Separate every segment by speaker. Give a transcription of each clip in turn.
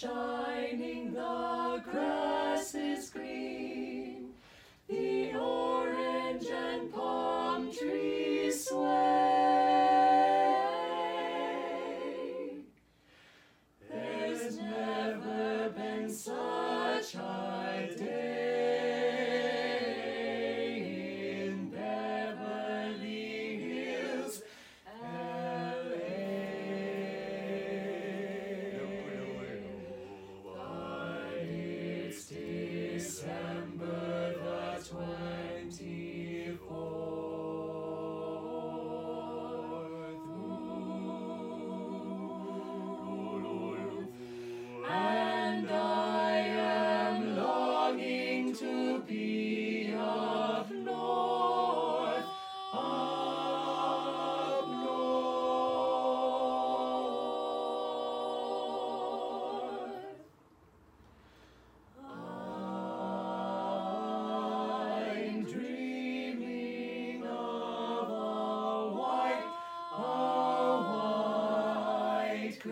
Speaker 1: show.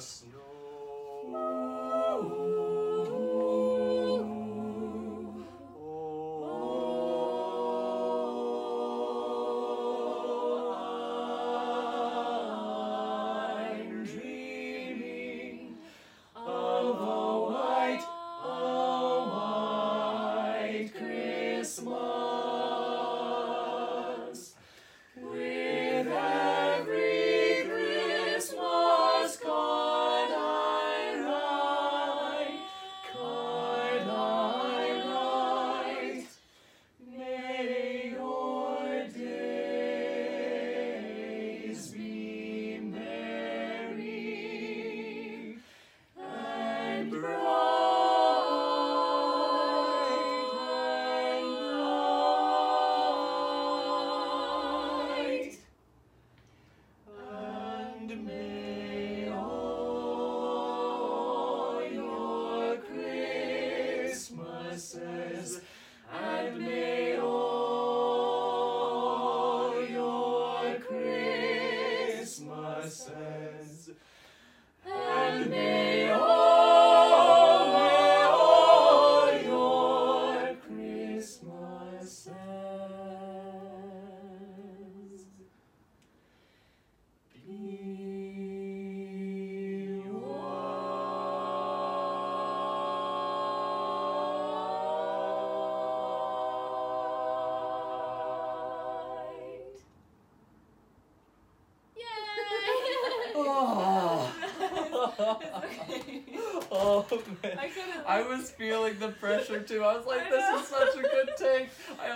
Speaker 1: us blessed
Speaker 2: oh man.
Speaker 3: I,
Speaker 2: I was feeling the pressure too. I was like,
Speaker 3: I
Speaker 2: this is such a good take. I